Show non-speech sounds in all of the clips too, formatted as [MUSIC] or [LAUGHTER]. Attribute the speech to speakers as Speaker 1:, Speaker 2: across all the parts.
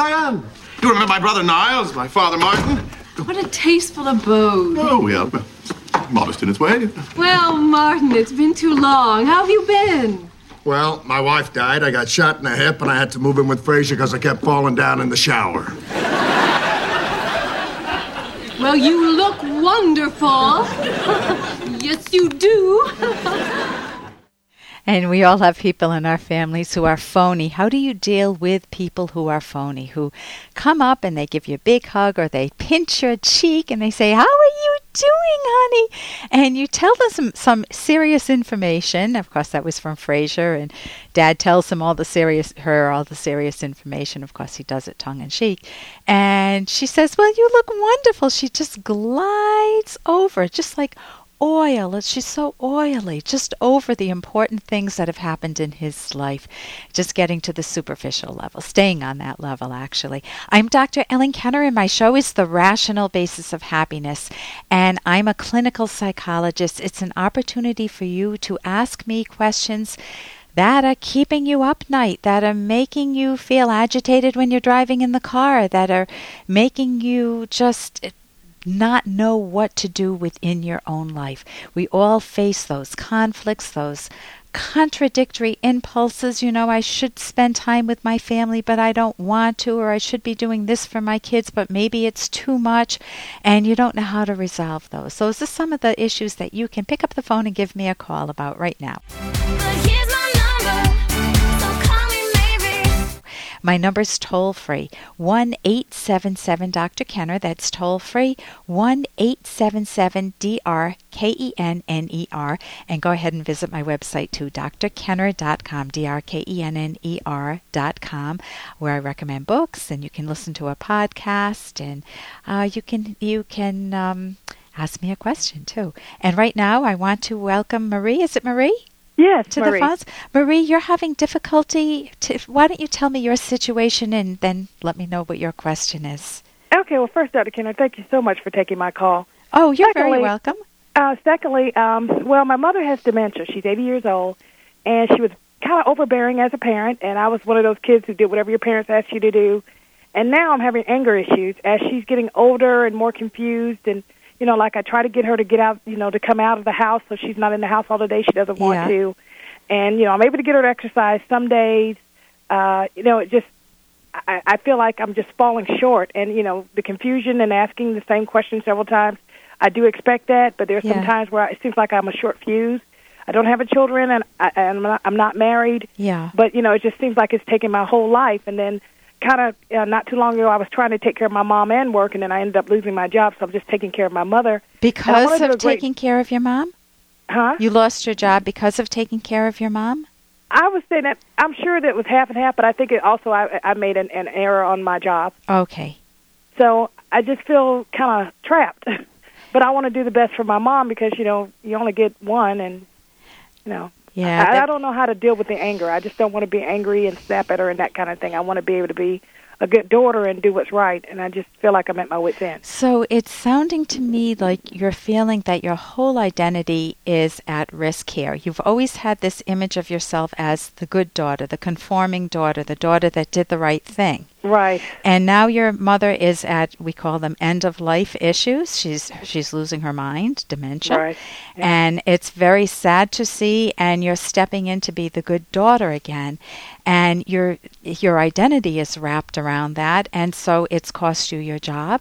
Speaker 1: Diane, you remember my brother Niles, my father Martin?
Speaker 2: What a tasteful abode.
Speaker 1: Oh, yeah. Modest in its way.
Speaker 2: Well, Martin, it's been too long. How have you been?
Speaker 3: Well, my wife died. I got shot in the hip, and I had to move in with Frasier because I kept falling down in the shower.
Speaker 2: Well, you look wonderful. [LAUGHS] yes, you do. [LAUGHS]
Speaker 4: And we all have people in our families who are phony. How do you deal with people who are phony, who come up and they give you a big hug or they pinch your cheek and they say, How are you doing, honey? And you tell them some, some serious information. Of course, that was from Frasier, and Dad tells him all the serious, her all the serious information. Of course, he does it tongue in cheek. And she says, Well, you look wonderful. She just glides over, just like oil. She's so oily, just over the important things that have happened in his life, just getting to the superficial level, staying on that level, actually. I'm Dr. Ellen Kenner, and my show is The Rational Basis of Happiness, and I'm a clinical psychologist. It's an opportunity for you to ask me questions that are keeping you up night, that are making you feel agitated when you're driving in the car, that are making you just not know what to do within your own life. We all face those conflicts, those contradictory impulses. You know, I should spend time with my family, but I don't want to, or I should be doing this for my kids, but maybe it's too much, and you don't know how to resolve those. Those are some of the issues that you can pick up the phone and give me a call about right now. My number's toll free 1 877 Dr. Kenner. That's toll free 1 877 D R K E N N E R. And go ahead and visit my website too, drkenner.com, D R K E N N E R.com, where I recommend books and you can listen to a podcast and uh, you can, you can, um, ask me a question too. And right now, I want to welcome Marie. Is it Marie?
Speaker 5: Yes,
Speaker 4: to
Speaker 5: Marie.
Speaker 4: the phones. Marie, you're having difficulty. To, why don't you tell me your situation and then let me know what your question is?
Speaker 5: Okay, well, first, Dr. Kenner, thank you so much for taking my call.
Speaker 4: Oh, you're
Speaker 5: Secondly,
Speaker 4: very welcome.
Speaker 5: Uh, secondly, um, well, my mother has dementia. She's 80 years old, and she was kind of overbearing as a parent, and I was one of those kids who did whatever your parents asked you to do. And now I'm having anger issues as she's getting older and more confused and – you know, like I try to get her to get out, you know, to come out of the house so she's not in the house all the day. She doesn't want
Speaker 4: Yeah.
Speaker 5: to. And, you know, I'm able to get her to exercise some days. Uh, you know, it just, I, I feel like I'm just falling short. And, you know, the confusion and asking the same question several times, I do expect that, but there's
Speaker 4: Yeah.
Speaker 5: some times where it seems like I'm a short fuse. I don't have a children, and, I, and I'm, not, I'm not married.
Speaker 4: Yeah.
Speaker 5: But you know, it just seems like it's taken my whole life. And then, kind of uh, not too long ago, I was trying to take care of my mom and work, and then I ended up losing my job. So I'm just taking care of my mother.
Speaker 4: Because of
Speaker 5: great-
Speaker 4: taking care of your mom?
Speaker 5: Huh?
Speaker 4: You lost your job because of taking care of your mom?
Speaker 5: I was saying that I'm sure that it was half and half, but I think it also I, I made an, an error on my job.
Speaker 4: Okay.
Speaker 5: So I just feel kind of trapped. [LAUGHS] but I want to do the best for my mom because you know you only get one, and you know.
Speaker 4: Yeah.
Speaker 5: I,
Speaker 4: that-
Speaker 5: I don't know how to deal with the anger. I just don't want to be angry and snap at her and that kind of thing. I want to be able to be a good daughter and do what's right, and I just feel like I'm at my wit's end.
Speaker 4: So it's sounding to me like you're feeling that your whole identity is at risk here. You've always had this image of yourself as the good daughter, the conforming daughter, the daughter that did the right thing.
Speaker 5: Right.
Speaker 4: And now your mother is at we call them end of life issues. She's she's losing her mind, dementia.
Speaker 5: Right. Yeah.
Speaker 4: And it's very sad to see and you're stepping in to be the good daughter again. And your your identity is wrapped around that and so it's cost you your job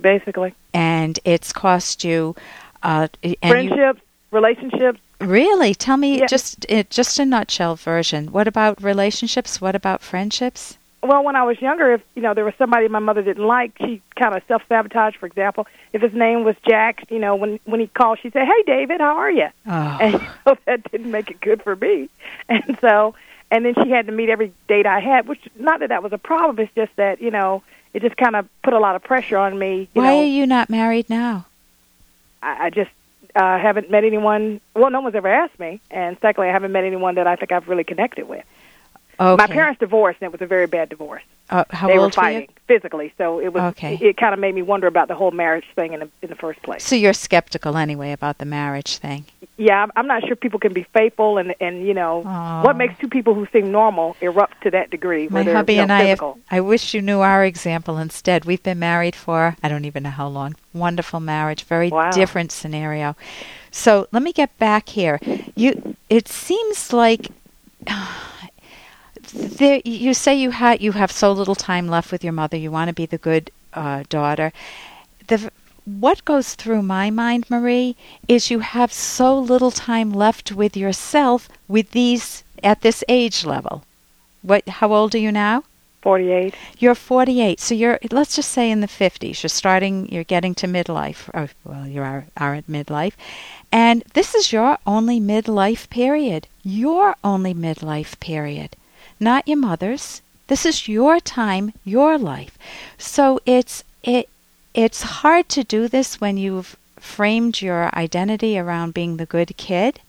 Speaker 5: Basically,
Speaker 4: and it's cost you uh and you-
Speaker 5: friendships, relationships.
Speaker 4: really tell me
Speaker 5: Yeah.
Speaker 4: just it, just a nutshell version. What about relationships? What about friendships?
Speaker 5: Well, when I was younger, if you know there was somebody my mother didn't like, she kind of self sabotaged. For example, if his name was Jack, you know, when when he called, she'd say, "Hey, David, how are [LAUGHS] you?"
Speaker 4: Oh.
Speaker 5: And so that didn't make it good for me. And so, and then she had to meet every date I had, which not that that was a problem. It's just that you know it just kind of put a lot of pressure on me. You
Speaker 4: Why
Speaker 5: know,
Speaker 4: are you not married now?
Speaker 5: I, I just uh, haven't met anyone. Well, no one's ever asked me, and secondly, I haven't met anyone that I think I've really connected with. My parents divorced, and it was a very bad divorce.
Speaker 4: Uh, how
Speaker 5: they
Speaker 4: old
Speaker 5: were
Speaker 4: were
Speaker 5: fighting
Speaker 4: you?
Speaker 5: physically, so it was.
Speaker 4: Okay.
Speaker 5: It, kind of made me wonder about the whole marriage thing in the in the first place.
Speaker 4: So you're skeptical anyway about the marriage thing.
Speaker 5: Yeah, I'm, I'm not sure people can be faithful, and and you know
Speaker 4: Aw.
Speaker 5: what makes two people who seem normal erupt to that degree.
Speaker 4: My hubby
Speaker 5: you know,
Speaker 4: and I have. I wish you knew our example instead. We've been married for I don't even know how long. Wonderful marriage, very
Speaker 5: Wow.
Speaker 4: different scenario. So let me get back here. You it seems like there, you say you had you have so little time left with your mother. You want to be the good uh, daughter. The what goes through my mind, Marie, is you have so little time left with yourself with these at this age level. What? How old are you now?
Speaker 5: Forty-eight.
Speaker 4: You're 48, so you're let's just say in the 50s. You're starting. You're getting to midlife. Or, well, you are are at midlife, and this is your only midlife period. Your only midlife period, not your mother's. This is your time, your life. So it's it it's hard to do this when you've framed your identity around being the good kid.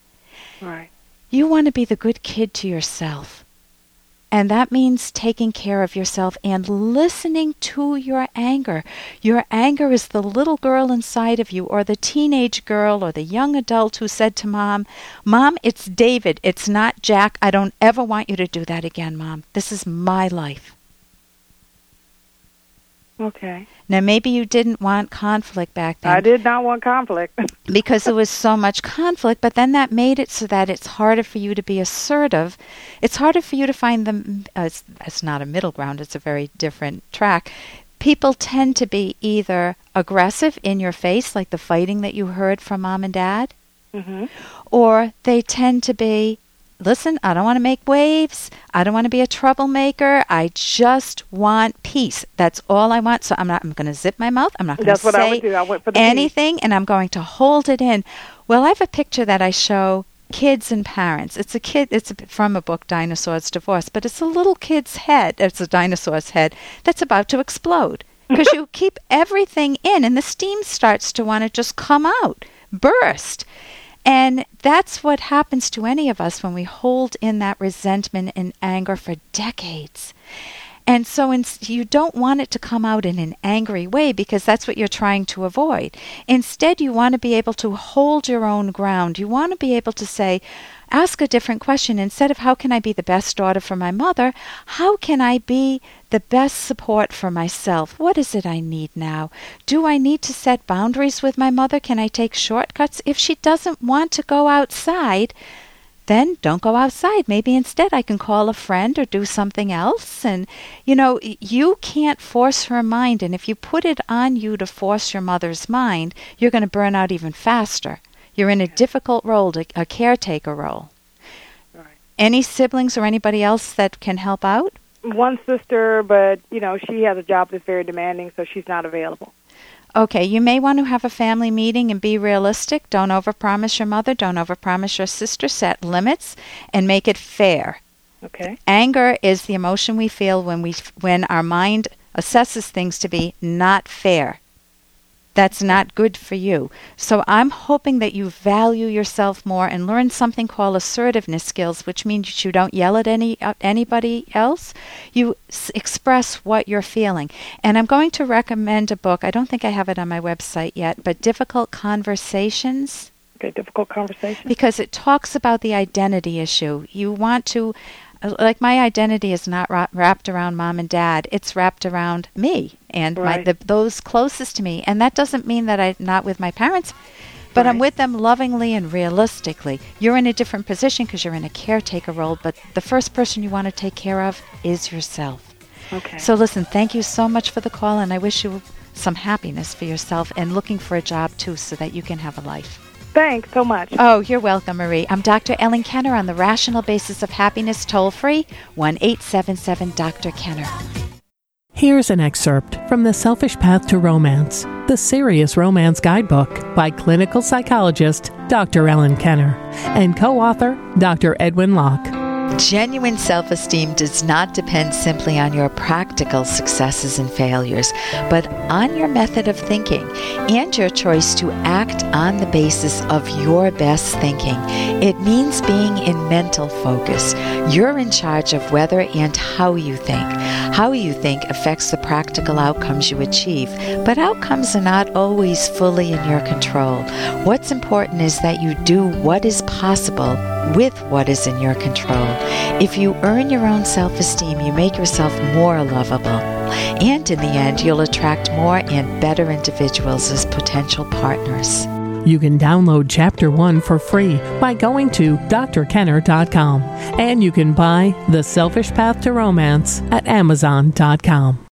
Speaker 5: Right.
Speaker 4: You want to be the good kid to yourself. And that means taking care of yourself and listening to your anger. Your anger is the little girl inside of you, or the teenage girl, or the young adult who said to mom, Mom, it's David, it's not Jack. I don't ever want you to do that again, Mom. This is my life.
Speaker 5: Okay.
Speaker 4: Now, maybe you didn't want conflict back then.
Speaker 5: I did not want conflict. [LAUGHS]
Speaker 4: because there was so much conflict, but then that made it so that it's harder for you to be assertive. It's harder for you to find the. Uh, it's, it's not a middle ground, it's a very different track. People tend to be either aggressive in your face, like the fighting that you heard from mom and dad,
Speaker 5: hmm
Speaker 4: or they tend to be listen, I don't want to make waves. I don't want to be a troublemaker. I just want peace. That's all I want. So I'm not I'm going to zip my mouth. I'm not going to say
Speaker 5: would do. I went for the peace.
Speaker 4: anything and I'm going to hold it in. Well, I have a picture that I show kids and parents. It's a kid it's from a book Dinosaurs Divorce, but it's a little kid's head. It's a dinosaur's head that's about to explode [LAUGHS] because you keep everything in and the steam starts to want to just come out, burst. And that's what happens to any of us when we hold in that resentment and anger for decades. And so in, you don't want it to come out in an angry way because that's what you're trying to avoid. Instead, you want to be able to hold your own ground. You want to be able to say, ask a different question. Instead of how can I be the best daughter for my mother, how can I be the best support for myself? What is it I need now? Do I need to set boundaries with my mother? Can I take shortcuts? If she doesn't want to go outside, then don't go outside. Maybe instead I can call a friend or do something else. And, you know, you can't force her mind. And if you put it on you to force your mother's mind, you're going to burn out even faster. You're in a difficult role, to, a caretaker role.
Speaker 5: Right.
Speaker 4: Any siblings or anybody else that can help out?
Speaker 5: One sister, but you know she has a job that's very demanding, so she's not available.
Speaker 4: Okay, you may want to have a family meeting and be realistic. Don't overpromise your mother, don't overpromise your sister. Set limits and make it fair.
Speaker 5: Okay.
Speaker 4: Anger is the emotion we feel when we when our mind assesses things to be not fair. That's not good for you. So I'm hoping that you value yourself more and learn something called assertiveness skills, which means you don't yell at any at anybody else. You s- express what you're feeling. And I'm going to recommend a book. I don't think I have it on my website yet, but Difficult Conversations
Speaker 5: Okay. Difficult conversation.
Speaker 4: because it talks about the identity issue. You want to, uh, like, my identity is not wra- wrapped around mom and dad. It's wrapped around me and my
Speaker 5: Right.
Speaker 4: the, those closest to me. And that doesn't mean that I'm not with my parents, but I'm with them lovingly and realistically. You're in a different position because you're in a caretaker role, but the first person you want to take care of is yourself.
Speaker 5: Okay.
Speaker 4: So listen, thank you so much for the call, and I wish you some happiness for yourself and looking for a job too, so that you can have a life.
Speaker 5: Thanks so much.
Speaker 4: Oh, you're welcome, Marie. I'm Dr. Ellen Kenner on the Rational Basis of Happiness toll free 1 877 Dr. Kenner.
Speaker 6: Here's an excerpt from The Selfish Path to Romance, the Serious Romance Guidebook by clinical psychologist Dr. Ellen Kenner and co author Dr. Edwin Locke.
Speaker 4: Genuine self esteem does not depend simply on your practical successes and failures, but on your method of thinking and your choice to act on the basis of your best thinking. It means being in mental focus. You're in charge of whether and how you think. How you think affects the practical outcomes you achieve, but outcomes are not always fully in your control. What's important is that you do what is possible with what is in your control. If you earn your own self esteem, you make yourself more lovable. And in the end, you'll attract more and better individuals as potential partners.
Speaker 6: You can download Chapter 1 for free by going to drkenner.com. And you can buy The Selfish Path to Romance at amazon.com.